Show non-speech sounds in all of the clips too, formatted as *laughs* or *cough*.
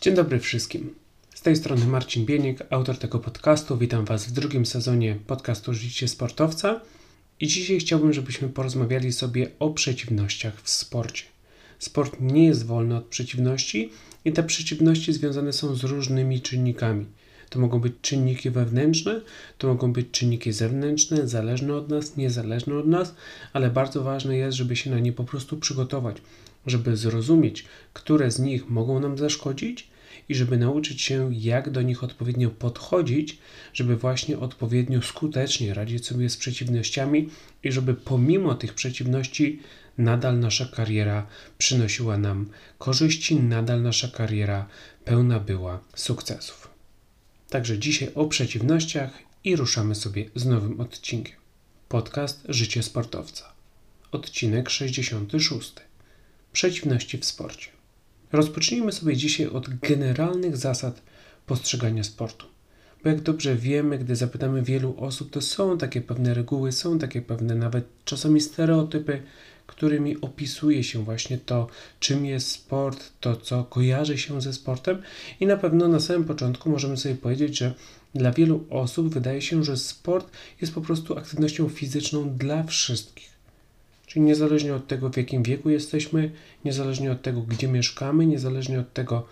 Dzień dobry wszystkim. Z tej strony Marcin Bieniek, autor tego podcastu. Witam Was w drugim sezonie podcastu Życie Sportowca. I dzisiaj chciałbym, żebyśmy porozmawiali sobie o przeciwnościach w sporcie. Sport nie jest wolny od przeciwności i te przeciwności związane są z różnymi czynnikami. To mogą być czynniki wewnętrzne, to mogą być czynniki zewnętrzne, zależne od nas, niezależne od nas, ale bardzo ważne jest, żeby się na nie po prostu przygotować, żeby zrozumieć, które z nich mogą nam zaszkodzić i żeby nauczyć się, jak do nich odpowiednio podchodzić, żeby właśnie odpowiednio skutecznie radzić sobie z przeciwnościami i żeby pomimo tych przeciwności nadal nasza kariera przynosiła nam korzyści, nadal nasza kariera pełna była sukcesów. Także dzisiaj o przeciwnościach i ruszamy sobie z nowym odcinkiem. Podcast Życie Sportowca. Odcinek 66. Przeciwności w sporcie. Rozpocznijmy sobie dzisiaj od generalnych zasad postrzegania sportu. Bo jak dobrze wiemy, gdy zapytamy wielu osób, to są takie pewne reguły, są takie pewne nawet czasami stereotypy, którymi opisuje się właśnie to, czym jest sport, to co kojarzy się ze sportem. I na pewno na samym początku możemy sobie powiedzieć, że dla wielu osób wydaje się, że sport jest po prostu aktywnością fizyczną dla wszystkich. Czyli niezależnie od tego, w jakim wieku jesteśmy, niezależnie od tego, gdzie mieszkamy, niezależnie od tego,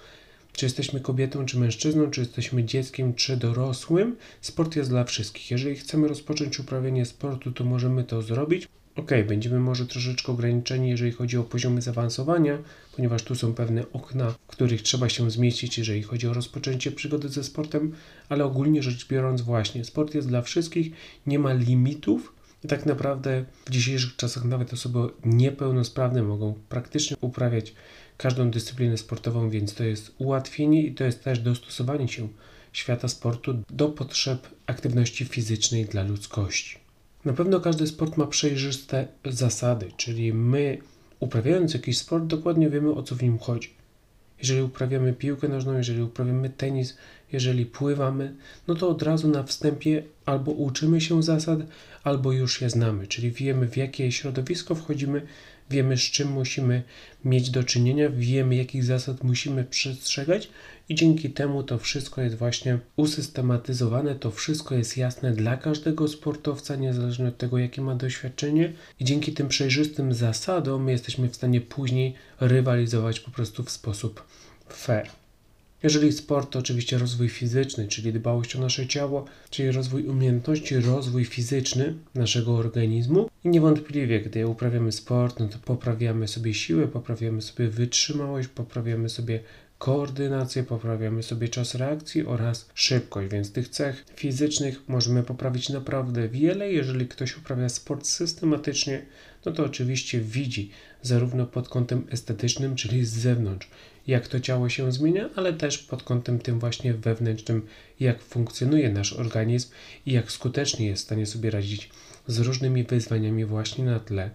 czy jesteśmy kobietą, czy mężczyzną, czy jesteśmy dzieckiem, czy dorosłym, sport jest dla wszystkich. Jeżeli chcemy rozpocząć uprawianie sportu, to możemy to zrobić. Ok, będziemy może troszeczkę ograniczeni, jeżeli chodzi o poziomy zaawansowania, ponieważ tu są pewne okna, w których trzeba się zmieścić, jeżeli chodzi o rozpoczęcie przygody ze sportem, ale ogólnie rzecz biorąc, właśnie sport jest dla wszystkich, nie ma limitów i tak naprawdę w dzisiejszych czasach nawet osoby niepełnosprawne mogą praktycznie uprawiać każdą dyscyplinę sportową, więc to jest ułatwienie i to jest też dostosowanie się świata sportu do potrzeb aktywności fizycznej dla ludzkości. Na pewno każdy sport ma przejrzyste zasady, czyli my uprawiając jakiś sport dokładnie wiemy o co w nim chodzi. Jeżeli uprawiamy piłkę nożną, jeżeli uprawiamy tenis, jeżeli pływamy, no to od razu na wstępie albo uczymy się zasad, albo już je znamy, czyli wiemy w jakie środowisko wchodzimy, wiemy z czym musimy mieć do czynienia, wiemy jakich zasad musimy przestrzegać i dzięki temu to wszystko jest właśnie usystematyzowane, to wszystko jest jasne dla każdego sportowca, niezależnie od tego jakie ma doświadczenie i dzięki tym przejrzystym zasadom my jesteśmy w stanie później rywalizować po prostu w sposób fair. Jeżeli sport to oczywiście rozwój fizyczny, czyli dbałość o nasze ciało, czyli rozwój umiejętności, rozwój fizyczny naszego organizmu. I niewątpliwie, gdy uprawiamy sport, no to poprawiamy sobie siłę, poprawiamy sobie wytrzymałość, poprawiamy sobie koordynację, poprawiamy sobie czas reakcji oraz szybkość, więc tych cech fizycznych możemy poprawić naprawdę wiele. Jeżeli ktoś uprawia sport systematycznie, no to oczywiście widzi zarówno pod kątem estetycznym, czyli z zewnątrz, jak to ciało się zmienia, ale też pod kątem tym właśnie wewnętrznym, jak funkcjonuje nasz organizm i jak skutecznie jest w stanie sobie radzić z różnymi wyzwaniami właśnie na tle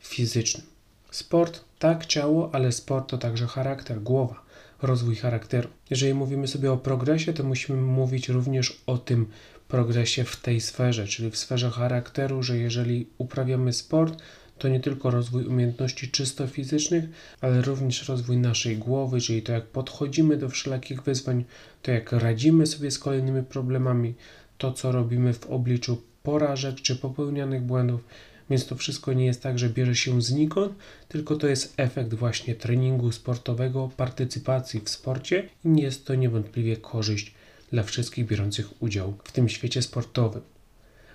fizycznym. Sport, tak ciało, ale sport to także charakter, głowa, rozwój charakteru. Jeżeli mówimy sobie o progresie, to musimy mówić również o tym progresie w tej sferze, czyli w sferze charakteru, że jeżeli uprawiamy sport, to nie tylko rozwój umiejętności czysto fizycznych, ale również rozwój naszej głowy, czyli to jak podchodzimy do wszelakich wyzwań, to jak radzimy sobie z kolejnymi problemami, to co robimy w obliczu porażek czy popełnianych błędów. Więc to wszystko nie jest tak, że bierze się znikąd, tylko to jest efekt właśnie treningu sportowego, partycypacji w sporcie i jest to niewątpliwie korzyść dla wszystkich biorących udział w tym świecie sportowym.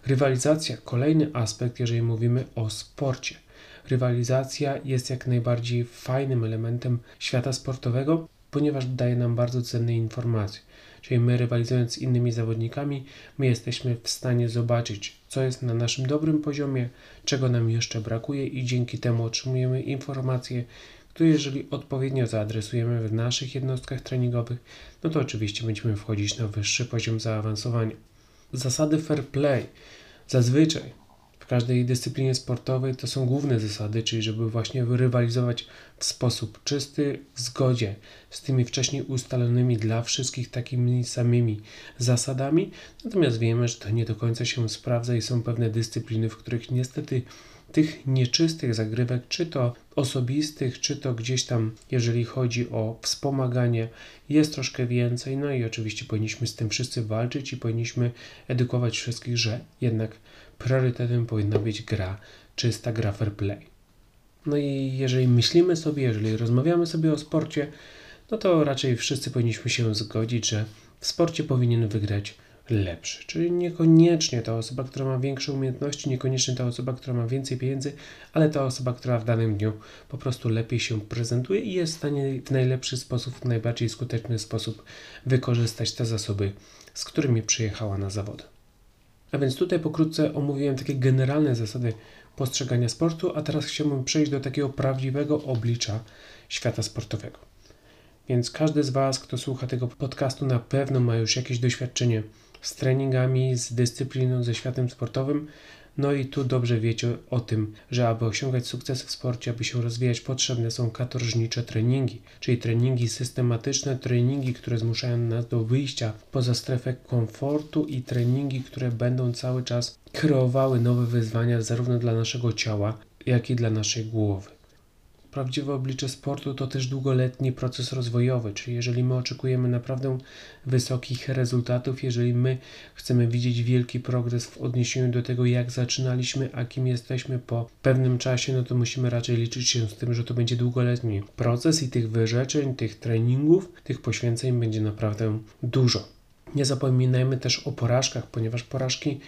Rywalizacja, kolejny aspekt, jeżeli mówimy o sporcie. Rywalizacja jest jak najbardziej fajnym elementem świata sportowego, ponieważ daje nam bardzo cenne informacje. Czyli my rywalizując z innymi zawodnikami, my jesteśmy w stanie zobaczyć, co jest na naszym dobrym poziomie, czego nam jeszcze brakuje i dzięki temu otrzymujemy informacje, które jeżeli odpowiednio zaadresujemy w naszych jednostkach treningowych, no to oczywiście będziemy wchodzić na wyższy poziom zaawansowania. Zasady fair play zazwyczaj każdej dyscyplinie sportowej to są główne zasady, czyli żeby właśnie rywalizować w sposób czysty, w zgodzie z tymi wcześniej ustalonymi dla wszystkich takimi samymi zasadami. Natomiast wiemy, że to nie do końca się sprawdza i są pewne dyscypliny, w których niestety tych nieczystych zagrywek, czy to osobistych, czy to gdzieś tam, jeżeli chodzi o wspomaganie, jest troszkę więcej. No i oczywiście powinniśmy z tym wszyscy walczyć i powinniśmy edukować wszystkich, że jednak priorytetem powinna być gra, czysta gra fair play. No i jeżeli myślimy sobie, jeżeli rozmawiamy sobie o sporcie, no to raczej wszyscy powinniśmy się zgodzić, że w sporcie powinien wygrać lepszy. Czyli niekoniecznie ta osoba, która ma większe umiejętności, niekoniecznie ta osoba, która ma więcej pieniędzy, ale ta osoba, która w danym dniu po prostu lepiej się prezentuje i jest w stanie w najlepszy sposób, w najbardziej skuteczny sposób wykorzystać te zasoby, z którymi przyjechała na zawody. A więc tutaj pokrótce omówiłem takie generalne zasady postrzegania sportu, a teraz chciałbym przejść do takiego prawdziwego oblicza świata sportowego. Więc każdy z Was, kto słucha tego podcastu, na pewno ma już jakieś doświadczenie z treningami, z dyscypliną, ze światem sportowym. No i tu dobrze wiecie o tym, że aby osiągać sukces w sporcie, aby się rozwijać, potrzebne są katorżnicze treningi, czyli treningi systematyczne, treningi, które zmuszają nas do wyjścia poza strefę komfortu i treningi, które będą cały czas kreowały nowe wyzwania zarówno dla naszego ciała, jak i dla naszej głowy. Prawdziwe oblicze sportu to też długoletni proces rozwojowy, czyli jeżeli my oczekujemy naprawdę wysokich rezultatów, jeżeli my chcemy widzieć wielki progres w odniesieniu do tego, jak zaczynaliśmy, a kim jesteśmy po pewnym czasie, no to musimy raczej liczyć się z tym, że to będzie długoletni proces i tych wyrzeczeń, tych treningów, tych poświęceń będzie naprawdę dużo. Nie zapominajmy też o porażkach, ponieważ porażki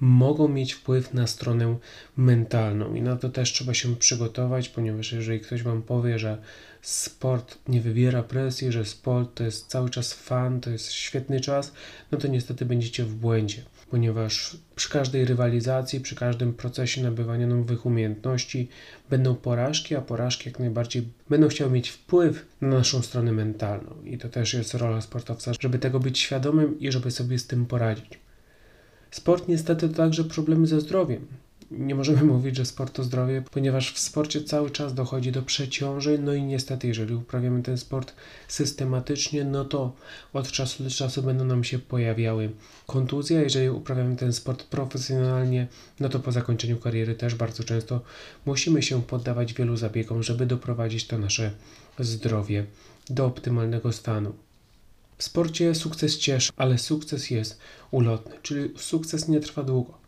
mogą mieć wpływ na stronę mentalną i na to też trzeba się przygotować, ponieważ jeżeli ktoś Wam powie, że sport nie wybiera presji, że sport to jest cały czas fan, to jest świetny czas, no to niestety będziecie w błędzie, ponieważ przy każdej rywalizacji, przy każdym procesie nabywania nowych umiejętności będą porażki, a porażki jak najbardziej będą chciały mieć wpływ na naszą stronę mentalną i to też jest rola sportowca, żeby tego być świadomym i żeby sobie z tym poradzić. Sport niestety to także problemy ze zdrowiem. Nie możemy *laughs* mówić, że sport to zdrowie, ponieważ w sporcie cały czas dochodzi do przeciążeń, no i niestety, jeżeli uprawiamy ten sport systematycznie, no to od czasu do czasu będą nam się pojawiały kontuzje. Jeżeli uprawiamy ten sport profesjonalnie, no to po zakończeniu kariery też bardzo często musimy się poddawać wielu zabiegom, żeby doprowadzić to nasze zdrowie do optymalnego stanu. W sporcie sukces cieszy, ale sukces jest ulotny, czyli sukces nie trwa długo.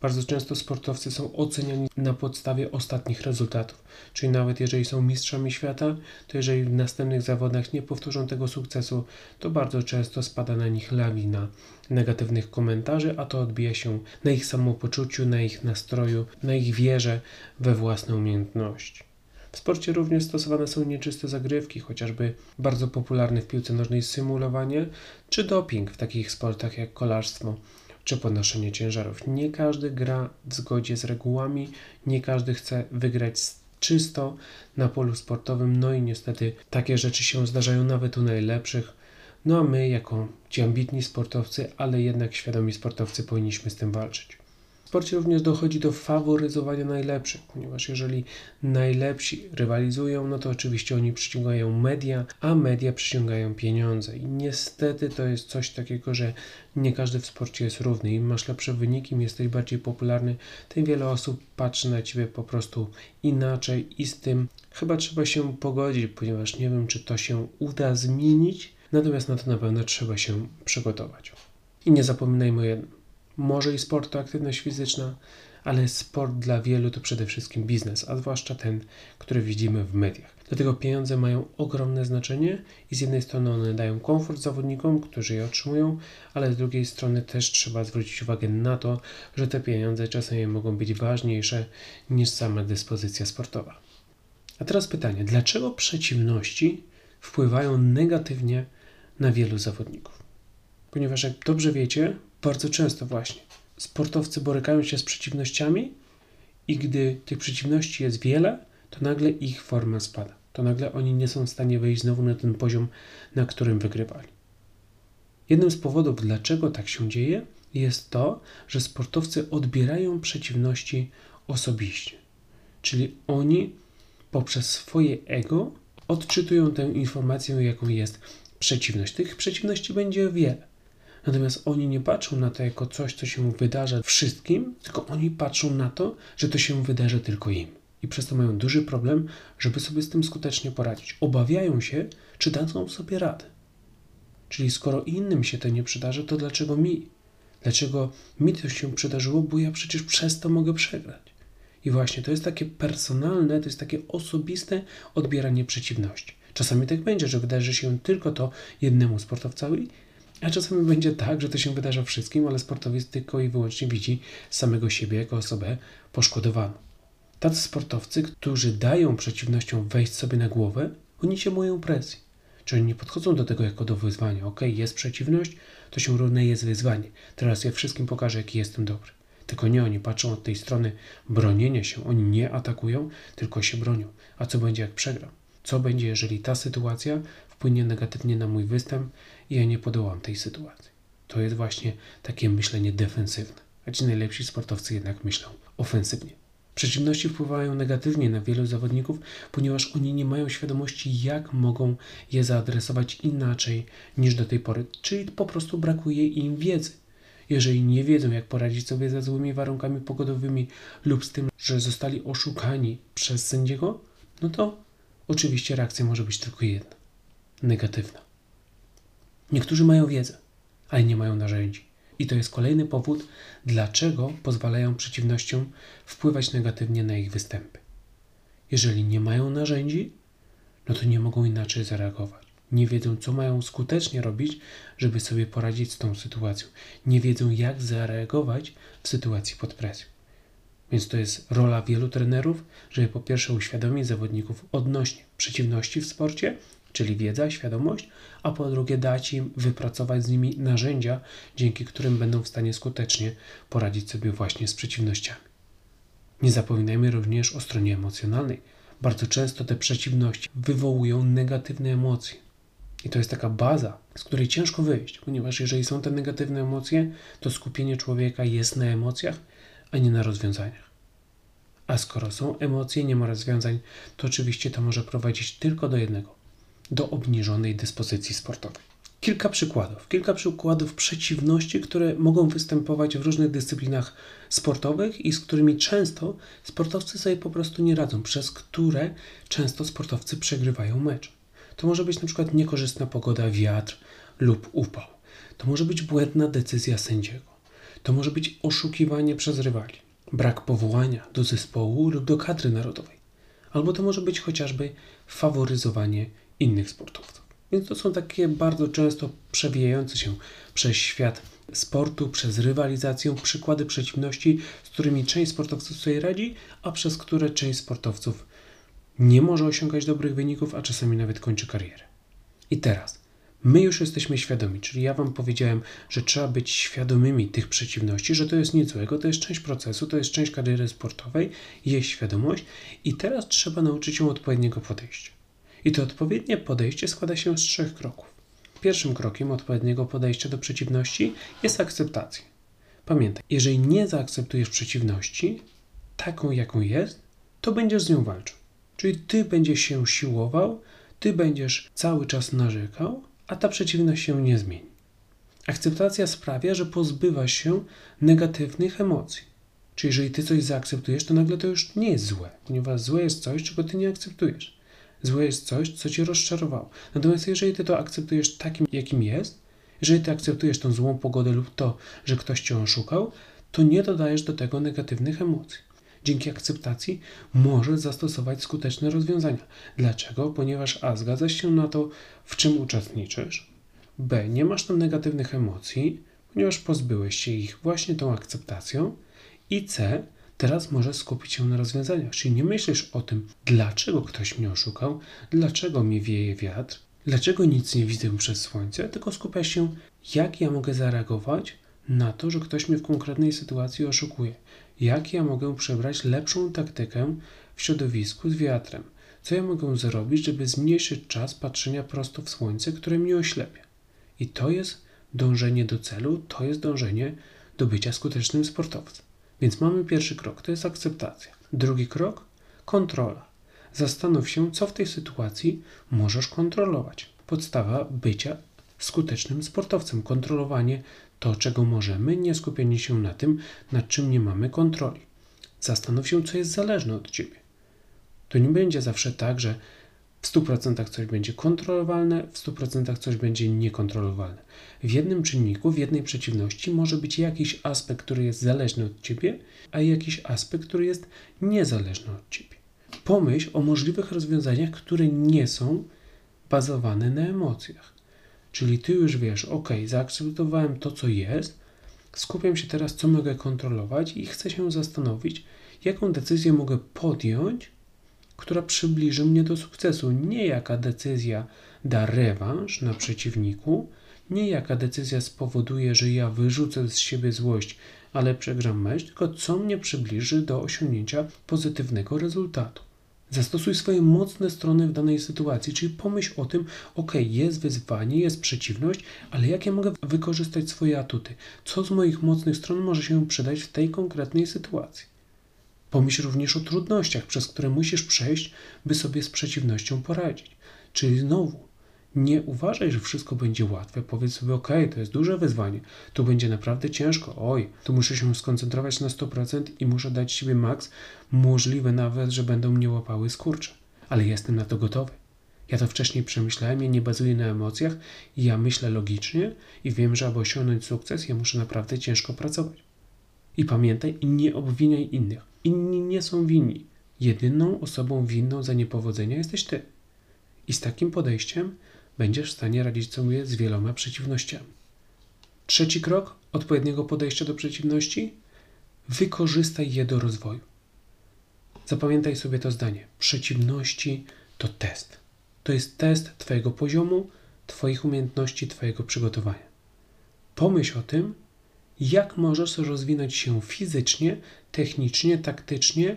Bardzo często sportowcy są oceniani na podstawie ostatnich rezultatów, czyli nawet jeżeli są mistrzami świata, to jeżeli w następnych zawodach nie powtórzą tego sukcesu, to bardzo często spada na nich lawina negatywnych komentarzy, a to odbija się na ich samopoczuciu, na ich nastroju, na ich wierze we własne umiejętności. W sporcie również stosowane są nieczyste zagrywki, chociażby bardzo popularne w piłce nożnej symulowanie, czy doping w takich sportach jak kolarstwo czy podnoszenie ciężarów. Nie każdy gra w zgodzie z regułami, nie każdy chce wygrać czysto na polu sportowym, no i niestety takie rzeczy się zdarzają nawet u najlepszych. No a my, jako ci ambitni sportowcy, ale jednak świadomi sportowcy, powinniśmy z tym walczyć. Sporcie również dochodzi do faworyzowania najlepszych, ponieważ jeżeli najlepsi rywalizują, no to oczywiście oni przyciągają media, a media przyciągają pieniądze. I niestety to jest coś takiego, że nie każdy w sporcie jest równy. Im masz lepsze wyniki, im jesteś bardziej popularny, tym wiele osób patrzy na ciebie po prostu inaczej i z tym chyba trzeba się pogodzić, ponieważ nie wiem, czy to się uda zmienić, natomiast na to na pewno trzeba się przygotować. I nie zapominajmy o jednym może i sport to aktywność fizyczna, ale sport dla wielu to przede wszystkim biznes, a zwłaszcza ten, który widzimy w mediach. Dlatego pieniądze mają ogromne znaczenie i z jednej strony one dają komfort zawodnikom, którzy je otrzymują, ale z drugiej strony też trzeba zwrócić uwagę na to, że te pieniądze czasami mogą być ważniejsze niż sama dyspozycja sportowa. A teraz pytanie, dlaczego przeciwności wpływają negatywnie na wielu zawodników? Ponieważ jak dobrze wiecie, bardzo często właśnie sportowcy borykają się z przeciwnościami i gdy tych przeciwności jest wiele, to nagle ich forma spada. To nagle oni nie są w stanie wejść znowu na ten poziom, na którym wygrywali. Jednym z powodów, dlaczego tak się dzieje, jest to, że sportowcy odbierają przeciwności osobiście. Czyli oni poprzez swoje ego odczytują tę informację, jaką jest przeciwność. Tych przeciwności będzie wiele. Natomiast oni nie patrzą na to jako coś, co się wydarza wszystkim, tylko oni patrzą na to, że to się wydarzy tylko im. I przez to mają duży problem, żeby sobie z tym skutecznie poradzić. Obawiają się, czy dadzą sobie radę. Czyli skoro innym się to nie przydarzy, to dlaczego mi? Dlaczego mi to się przydarzyło, bo ja przecież przez to mogę przegrać. I właśnie to jest takie personalne, to jest takie osobiste odbieranie przeciwności. Czasami tak będzie, że wydarzy się tylko to jednemu sportowcowi, a czasami będzie tak, że to się wydarza wszystkim, ale sportowiec tylko i wyłącznie widzi samego siebie jako osobę poszkodowaną. Tacy sportowcy, którzy dają przeciwnościom wejść sobie na głowę, oni się presji. Czyli nie podchodzą do tego jako do wyzwania. Ok, jest przeciwność, to się równe jest wyzwanie. Teraz ja wszystkim pokażę, jaki jestem dobry. Tylko nie oni patrzą od tej strony bronienia się. Oni nie atakują, tylko się bronią. A co będzie, jak przegram? Co będzie, jeżeli ta sytuacja wpłynie negatywnie na mój występ i ja nie podołam tej sytuacji? To jest właśnie takie myślenie defensywne. A ci najlepsi sportowcy jednak myślą ofensywnie. Przeciwności wpływają negatywnie na wielu zawodników, ponieważ oni nie mają świadomości, jak mogą je zaadresować inaczej niż do tej pory, czyli po prostu brakuje im wiedzy. Jeżeli nie wiedzą, jak poradzić sobie ze złymi warunkami pogodowymi lub z tym, że zostali oszukani przez sędziego, no to oczywiście reakcja może być tylko jedna negatywna. Niektórzy mają wiedzę, ale nie mają narzędzi. I to jest kolejny powód, dlaczego pozwalają przeciwnościom wpływać negatywnie na ich występy. Jeżeli nie mają narzędzi, no to nie mogą inaczej zareagować. Nie wiedzą, co mają skutecznie robić, żeby sobie poradzić z tą sytuacją. Nie wiedzą, jak zareagować w sytuacji pod presją. Więc to jest rola wielu trenerów, żeby po pierwsze uświadomić zawodników odnośnie przeciwności w sporcie, czyli wiedza, świadomość, a po drugie dać im wypracować z nimi narzędzia, dzięki którym będą w stanie skutecznie poradzić sobie właśnie z przeciwnościami. Nie zapominajmy również o stronie emocjonalnej. Bardzo często te przeciwności wywołują negatywne emocje. I to jest taka baza, z której ciężko wyjść, ponieważ jeżeli są te negatywne emocje, to skupienie człowieka jest na emocjach, a nie na rozwiązaniach. A skoro są emocje, nie ma rozwiązań, to oczywiście to może prowadzić tylko do jednego do obniżonej dyspozycji sportowej. Kilka przykładów. Kilka przykładów przeciwności, które mogą występować w różnych dyscyplinach sportowych i z którymi często sportowcy sobie po prostu nie radzą, przez które często sportowcy przegrywają mecz. To może być na przykład niekorzystna pogoda, wiatr lub upał. To może być błędna decyzja sędziego. To może być oszukiwanie przez rywali, brak powołania do zespołu lub do kadry narodowej. Albo to może być chociażby faworyzowanie innych sportowców. Więc to są takie bardzo często przewijające się przez świat sportu, przez rywalizację, przykłady przeciwności, z którymi część sportowców sobie radzi, a przez które część sportowców nie może osiągać dobrych wyników, a czasami nawet kończy karierę. I teraz, my już jesteśmy świadomi, czyli ja Wam powiedziałem, że trzeba być świadomymi tych przeciwności, że to jest nic złego, to jest część procesu, to jest część kariery sportowej, jest świadomość i teraz trzeba nauczyć się odpowiedniego podejścia. I to odpowiednie podejście składa się z trzech kroków. Pierwszym krokiem odpowiedniego podejścia do przeciwności jest akceptacja. Pamiętaj, jeżeli nie zaakceptujesz przeciwności, taką jaką jest, to będziesz z nią walczył. Czyli ty będziesz się siłował, ty będziesz cały czas narzekał, a ta przeciwność się nie zmieni. Akceptacja sprawia, że pozbywasz się negatywnych emocji. Czyli jeżeli ty coś zaakceptujesz, to nagle to już nie jest złe, ponieważ złe jest coś, czego ty nie akceptujesz. Złe jest coś, co cię rozczarowało. Natomiast jeżeli ty to akceptujesz takim, jakim jest, jeżeli ty akceptujesz tą złą pogodę lub to, że ktoś cię oszukał, to nie dodajesz do tego negatywnych emocji. Dzięki akceptacji możesz zastosować skuteczne rozwiązania. Dlaczego? Ponieważ A. Zgadzasz się na to, w czym uczestniczysz. B. Nie masz tam negatywnych emocji, ponieważ pozbyłeś się ich właśnie tą akceptacją. I C. Teraz możesz skupić się na rozwiązaniach, czyli nie myślisz o tym, dlaczego ktoś mnie oszukał, dlaczego mi wieje wiatr, dlaczego nic nie widzę przez słońce, tylko skupiasz się, jak ja mogę zareagować na to, że ktoś mnie w konkretnej sytuacji oszukuje. Jak ja mogę przebrać lepszą taktykę w środowisku z wiatrem? Co ja mogę zrobić, żeby zmniejszyć czas patrzenia prosto w słońce, które mnie oślepia? I to jest dążenie do celu, to jest dążenie do bycia skutecznym sportowcem. Więc mamy pierwszy krok, to jest akceptacja. Drugi krok kontrola. Zastanów się, co w tej sytuacji możesz kontrolować. Podstawa bycia skutecznym sportowcem. Kontrolowanie to, czego możemy, nie skupienie się na tym, nad czym nie mamy kontroli. Zastanów się, co jest zależne od ciebie. To nie będzie zawsze tak, że w 100% coś będzie kontrolowalne, w 100% coś będzie niekontrolowalne. W jednym czynniku, w jednej przeciwności może być jakiś aspekt, który jest zależny od ciebie, a jakiś aspekt, który jest niezależny od ciebie. Pomyśl o możliwych rozwiązaniach, które nie są bazowane na emocjach. Czyli ty już wiesz, ok, zaakceptowałem to, co jest, skupiam się teraz, co mogę kontrolować i chcę się zastanowić, jaką decyzję mogę podjąć, która przybliży mnie do sukcesu. Nie jaka decyzja da rewanż na przeciwniku, nie jaka decyzja spowoduje, że ja wyrzucę z siebie złość, ale przegram mecz, tylko co mnie przybliży do osiągnięcia pozytywnego rezultatu. Zastosuj swoje mocne strony w danej sytuacji, czyli pomyśl o tym, ok, jest wyzwanie, jest przeciwność, ale jak ja mogę wykorzystać swoje atuty? Co z moich mocnych stron może się przydać w tej konkretnej sytuacji? Pomyśl również o trudnościach, przez które musisz przejść, by sobie z przeciwnością poradzić. Czyli znowu, nie uważaj, że wszystko będzie łatwe. Powiedz sobie, ok, to jest duże wyzwanie, tu będzie naprawdę ciężko, oj, tu muszę się skoncentrować na 100% i muszę dać siebie maks, możliwe nawet, że będą mnie łapały skurcze, ale jestem na to gotowy. Ja to wcześniej przemyślałem, ja nie bazuję na emocjach, ja myślę logicznie i wiem, że aby osiągnąć sukces, ja muszę naprawdę ciężko pracować. I pamiętaj, nie obwiniaj innych. Inni nie są winni. Jedyną osobą winną za niepowodzenia jesteś ty. I z takim podejściem będziesz w stanie radzić sobie z wieloma przeciwnościami. Trzeci krok odpowiedniego podejścia do przeciwności wykorzystaj je do rozwoju. Zapamiętaj sobie to zdanie. Przeciwności to test. To jest test Twojego poziomu, Twoich umiejętności, Twojego przygotowania. Pomyśl o tym, jak możesz rozwinąć się fizycznie, technicznie, taktycznie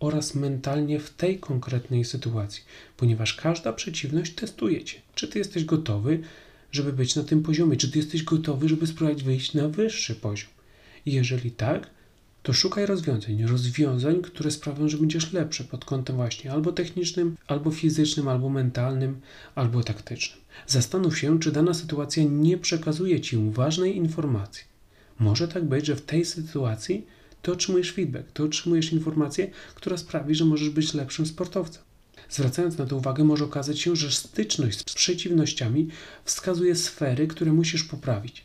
oraz mentalnie w tej konkretnej sytuacji, ponieważ każda przeciwność testuje cię. Czy ty jesteś gotowy, żeby być na tym poziomie? Czy ty jesteś gotowy, żeby spróbować wyjść na wyższy poziom? Jeżeli tak, to szukaj rozwiązań. Rozwiązań, które sprawią, że będziesz lepszy pod kątem właśnie albo technicznym, albo fizycznym, albo mentalnym, albo taktycznym. Zastanów się, czy dana sytuacja nie przekazuje ci ważnej informacji. Może tak być, że w tej sytuacji ty otrzymujesz feedback, ty otrzymujesz informację, która sprawi, że możesz być lepszym sportowcem. Zwracając na to uwagę, może okazać się, że styczność z przeciwnościami wskazuje sfery, które musisz poprawić.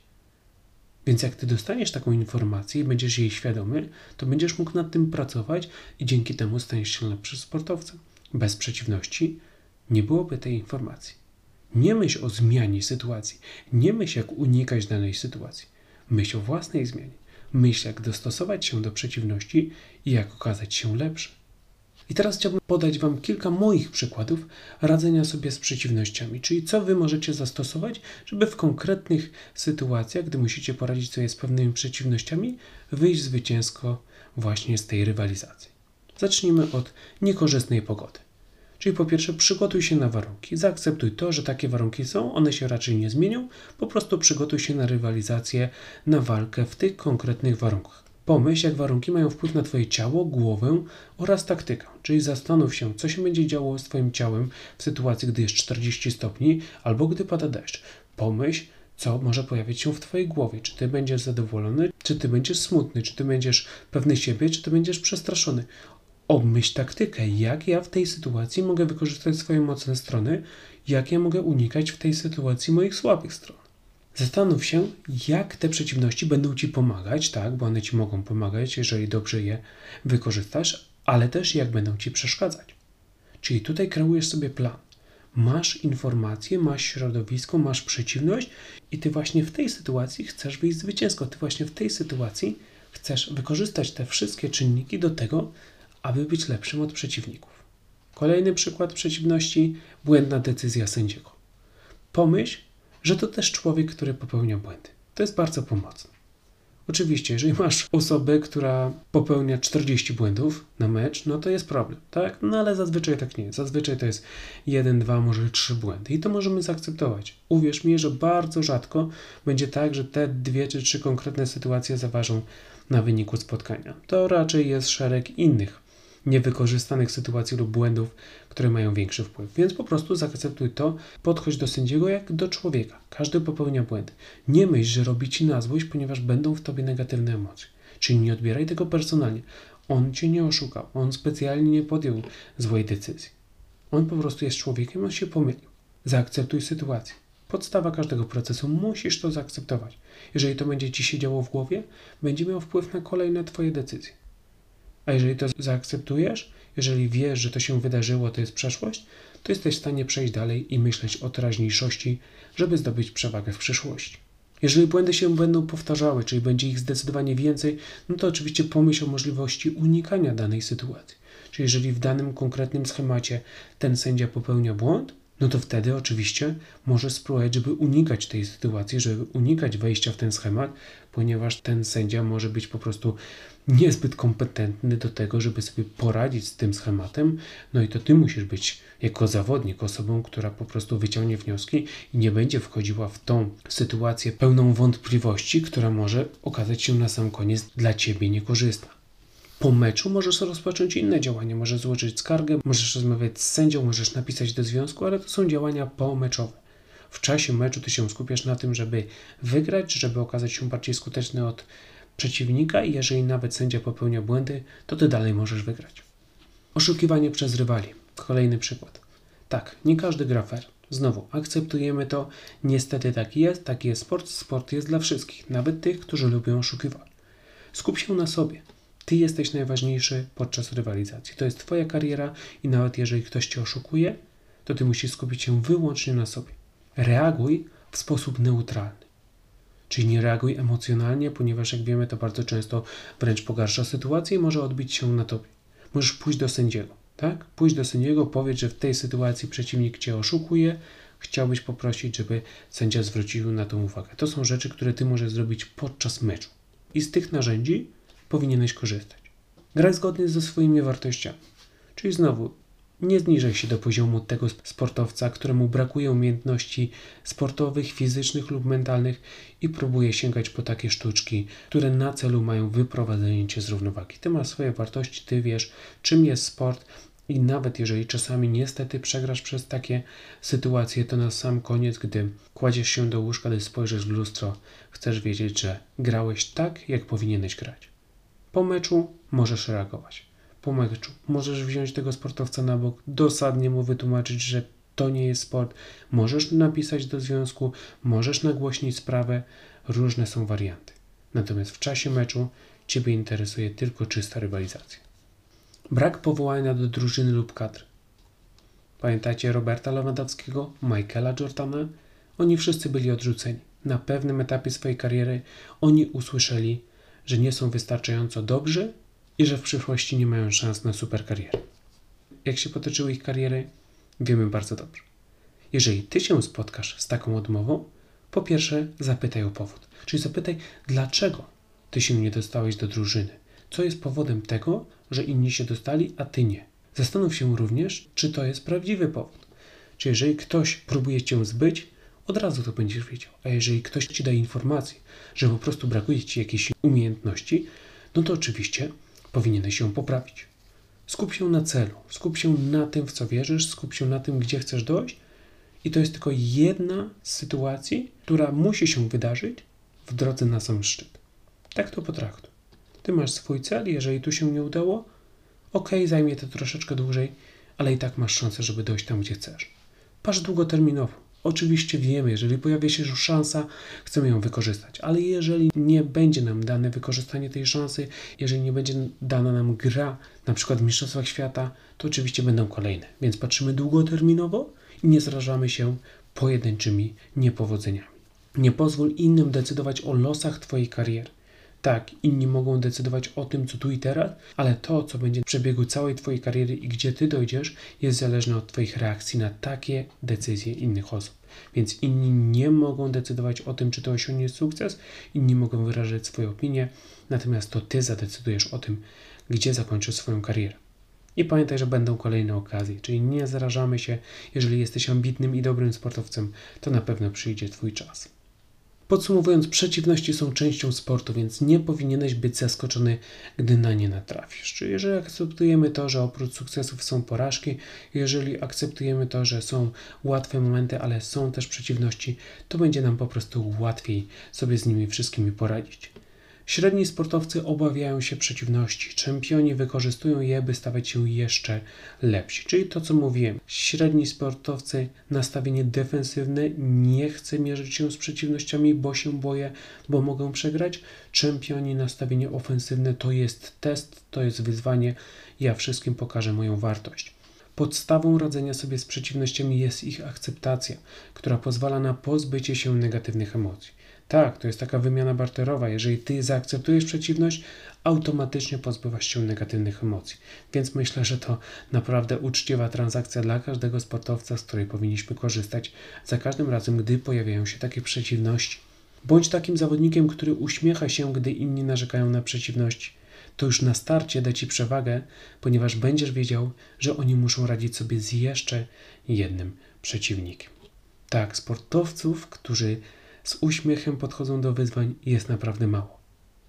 Więc jak ty dostaniesz taką informację i będziesz jej świadomy, to będziesz mógł nad tym pracować i dzięki temu staniesz się lepszym sportowcem. Bez przeciwności nie byłoby tej informacji. Nie myśl o zmianie sytuacji, nie myśl jak unikać danej sytuacji. Myśl o własnej zmianie. Myśl, jak dostosować się do przeciwności i jak okazać się lepszy. I teraz chciałbym podać Wam kilka moich przykładów radzenia sobie z przeciwnościami, czyli co Wy możecie zastosować, żeby w konkretnych sytuacjach, gdy musicie poradzić sobie z pewnymi przeciwnościami, wyjść zwycięsko właśnie z tej rywalizacji. Zacznijmy od niekorzystnej pogody. Czyli po pierwsze przygotuj się na warunki. Zaakceptuj to, że takie warunki są, one się raczej nie zmienią. Po prostu przygotuj się na rywalizację, na walkę w tych konkretnych warunkach. Pomyśl, jak warunki mają wpływ na Twoje ciało, głowę oraz taktykę. Czyli zastanów się, co się będzie działo z Twoim ciałem w sytuacji, gdy jest 40 stopni albo gdy pada deszcz. Pomyśl, co może pojawić się w Twojej głowie. Czy Ty będziesz zadowolony, czy Ty będziesz smutny, czy Ty będziesz pewny siebie, czy Ty będziesz przestraszony obmyśl taktykę, jak ja w tej sytuacji mogę wykorzystać swoje mocne strony, jak ja mogę unikać w tej sytuacji moich słabych stron. Zastanów się, jak te przeciwności będą Ci pomagać, tak, bo one Ci mogą pomagać, jeżeli dobrze je wykorzystasz, ale też jak będą Ci przeszkadzać. Czyli tutaj kreujesz sobie plan. Masz informacje, masz środowisko, masz przeciwność i Ty właśnie w tej sytuacji chcesz wyjść zwycięsko. Ty właśnie w tej sytuacji chcesz wykorzystać te wszystkie czynniki do tego, aby być lepszym od przeciwników. Kolejny przykład przeciwności błędna decyzja sędziego. Pomyśl, że to też człowiek, który popełnia błędy. To jest bardzo pomocne. Oczywiście, jeżeli masz osobę, która popełnia 40 błędów na mecz, no to jest problem, tak? No ale zazwyczaj tak nie jest. Zazwyczaj to jest 1, 2, może 3 błędy i to możemy zaakceptować. Uwierz mi, że bardzo rzadko będzie tak, że te dwie czy trzy konkretne sytuacje zaważą na wyniku spotkania. To raczej jest szereg innych niewykorzystanych sytuacji lub błędów, które mają większy wpływ. Więc po prostu zaakceptuj to, podchodź do sędziego jak do człowieka. Każdy popełnia błędy. Nie myśl, że robi ci na złość, ponieważ będą w tobie negatywne emocje. Czyli nie odbieraj tego personalnie. On cię nie oszukał. On specjalnie nie podjął złej decyzji. On po prostu jest człowiekiem, on się pomylił. Zaakceptuj sytuację. Podstawa każdego procesu, musisz to zaakceptować. Jeżeli to będzie ci się działo w głowie, będzie miał wpływ na kolejne twoje decyzje. A jeżeli to zaakceptujesz, jeżeli wiesz, że to się wydarzyło, to jest przeszłość, to jesteś w stanie przejść dalej i myśleć o teraźniejszości, żeby zdobyć przewagę w przyszłości. Jeżeli błędy się będą powtarzały, czyli będzie ich zdecydowanie więcej, no to oczywiście pomyśl o możliwości unikania danej sytuacji. Czyli jeżeli w danym konkretnym schemacie ten sędzia popełnia błąd, no to wtedy oczywiście możesz spróbować, żeby unikać tej sytuacji, żeby unikać wejścia w ten schemat, ponieważ ten sędzia może być po prostu niezbyt kompetentny do tego, żeby sobie poradzić z tym schematem. No i to ty musisz być jako zawodnik osobą, która po prostu wyciągnie wnioski i nie będzie wchodziła w tą sytuację pełną wątpliwości, która może okazać się na sam koniec dla ciebie niekorzystna. Po meczu możesz rozpocząć inne działania. Możesz złożyć skargę, możesz rozmawiać z sędzią, możesz napisać do związku, ale to są działania pomeczowe. W czasie meczu ty się skupiasz na tym, żeby wygrać, żeby okazać się bardziej skuteczny od przeciwnika i jeżeli nawet sędzia popełnia błędy, to ty dalej możesz wygrać. Oszukiwanie przez rywali. Kolejny przykład. Tak, nie każdy gra fair. Znowu, akceptujemy to. Niestety tak jest, taki jest sport. Sport jest dla wszystkich, nawet tych, którzy lubią oszukiwać. Skup się na sobie. Ty jesteś najważniejszy podczas rywalizacji. To jest Twoja kariera i nawet jeżeli ktoś Cię oszukuje, to Ty musisz skupić się wyłącznie na sobie. Reaguj w sposób neutralny. Czyli nie reaguj emocjonalnie, ponieważ jak wiemy, to bardzo często wręcz pogarsza sytuację i może odbić się na Tobie. Możesz pójść do sędziego, tak? Pójść do sędziego, powiedz, że w tej sytuacji przeciwnik Cię oszukuje, chciałbyś poprosić, żeby sędzia zwrócił na to uwagę. To są rzeczy, które Ty możesz zrobić podczas meczu. I z tych narzędzi powinieneś korzystać. Graj zgodnie ze swoimi wartościami. Czyli znowu, nie zniżaj się do poziomu tego sportowca, któremu brakuje umiejętności sportowych, fizycznych lub mentalnych i próbuje sięgać po takie sztuczki, które na celu mają wyprowadzenie cię z równowagi. Ty masz swoje wartości, ty wiesz, czym jest sport i nawet jeżeli czasami niestety przegrasz przez takie sytuacje, to na sam koniec, gdy kładziesz się do łóżka, gdy spojrzysz w lustro, chcesz wiedzieć, że grałeś tak, jak powinieneś grać. Po meczu możesz reagować. Po meczu możesz wziąć tego sportowca na bok, dosadnie mu wytłumaczyć, że to nie jest sport. Możesz napisać do związku, możesz nagłośnić sprawę. Różne są warianty. Natomiast w czasie meczu Ciebie interesuje tylko czysta rywalizacja. Brak powołania do drużyny lub kadry. Pamiętacie Roberta Lewandowskiego, Michaela Jordana? Oni wszyscy byli odrzuceni. Na pewnym etapie swojej kariery oni usłyszeli, że nie są wystarczająco dobrzy i że w przyszłości nie mają szans na super karierę. Jak się potoczyły ich kariery, wiemy bardzo dobrze. Jeżeli ty się spotkasz z taką odmową, po pierwsze zapytaj o powód. Czyli zapytaj, dlaczego ty się nie dostałeś do drużyny. Co jest powodem tego, że inni się dostali, a ty nie. Zastanów się również, czy to jest prawdziwy powód. Czy jeżeli ktoś próbuje cię zbyć, od razu to będziesz wiedział. A jeżeli ktoś ci da informację, że po prostu brakuje ci jakiejś umiejętności, no to oczywiście powinieneś się poprawić. Skup się na celu, skup się na tym, w co wierzysz, skup się na tym, gdzie chcesz dojść. I to jest tylko jedna z sytuacji, która musi się wydarzyć w drodze na sam szczyt. Tak to potraktuj. Ty masz swój cel, jeżeli tu się nie udało, ok, zajmie to troszeczkę dłużej, ale i tak masz szansę, żeby dojść tam, gdzie chcesz. Patrz długoterminowo. Oczywiście wiemy, jeżeli pojawia się już szansa, chcemy ją wykorzystać, ale jeżeli nie będzie nam dane wykorzystanie tej szansy, jeżeli nie będzie dana nam gra, na przykład w Mistrzostwach Świata, to oczywiście będą kolejne. Więc patrzymy długoterminowo i nie zrażamy się pojedynczymi niepowodzeniami. Nie pozwól innym decydować o losach Twojej kariery. Tak, inni mogą decydować o tym, co tu i teraz, ale to, co będzie w przebiegu całej Twojej kariery i gdzie Ty dojdziesz, jest zależne od Twoich reakcji na takie decyzje innych osób. Więc inni nie mogą decydować o tym, czy to osiągnie sukces, inni mogą wyrażać swoje opinie, natomiast to Ty zadecydujesz o tym, gdzie zakończysz swoją karierę. I pamiętaj, że będą kolejne okazje, czyli nie zarażamy się, jeżeli jesteś ambitnym i dobrym sportowcem, to na pewno przyjdzie Twój czas. Podsumowując, przeciwności są częścią sportu, więc nie powinieneś być zaskoczony, gdy na nie natrafisz. Czyli jeżeli akceptujemy to, że oprócz sukcesów są porażki, jeżeli akceptujemy to, że są łatwe momenty, ale są też przeciwności, to będzie nam po prostu łatwiej sobie z nimi wszystkimi poradzić. Średni sportowcy obawiają się przeciwności. Czempioni wykorzystują je, by stawać się jeszcze lepsi. Czyli to, co mówiłem. Średni sportowcy nastawienie defensywne, nie chce mierzyć się z przeciwnościami, bo się boję, bo mogą przegrać. Czempioni nastawienie ofensywne to jest test, to jest wyzwanie. Ja wszystkim pokażę moją wartość. Podstawą radzenia sobie z przeciwnościami jest ich akceptacja, która pozwala na pozbycie się negatywnych emocji. Tak, to jest taka wymiana barterowa. Jeżeli ty zaakceptujesz przeciwność, automatycznie pozbywasz się negatywnych emocji. Więc myślę, że to naprawdę uczciwa transakcja dla każdego sportowca, z której powinniśmy korzystać za każdym razem, gdy pojawiają się takie przeciwności. Bądź takim zawodnikiem, który uśmiecha się, gdy inni narzekają na przeciwności. To już na starcie da ci przewagę, ponieważ będziesz wiedział, że oni muszą radzić sobie z jeszcze jednym przeciwnikiem. Tak, sportowców, którzy z uśmiechem podchodzą do wyzwań jest naprawdę mało.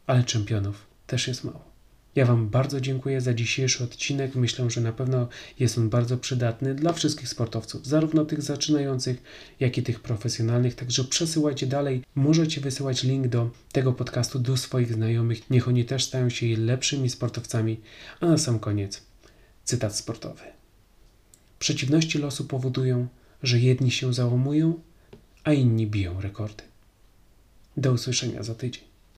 Ale czempionów też jest mało. Ja Wam bardzo dziękuję za dzisiejszy odcinek. Myślę, że na pewno jest on bardzo przydatny dla wszystkich sportowców, zarówno tych zaczynających, jak i tych profesjonalnych. Także przesyłajcie dalej. Możecie wysyłać link do tego podcastu do swoich znajomych. Niech oni też stają się lepszymi sportowcami. A na sam koniec cytat sportowy. Przeciwności losu powodują, że jedni się załamują, a inni biją rekordy. Do usłyszenia za tydzień.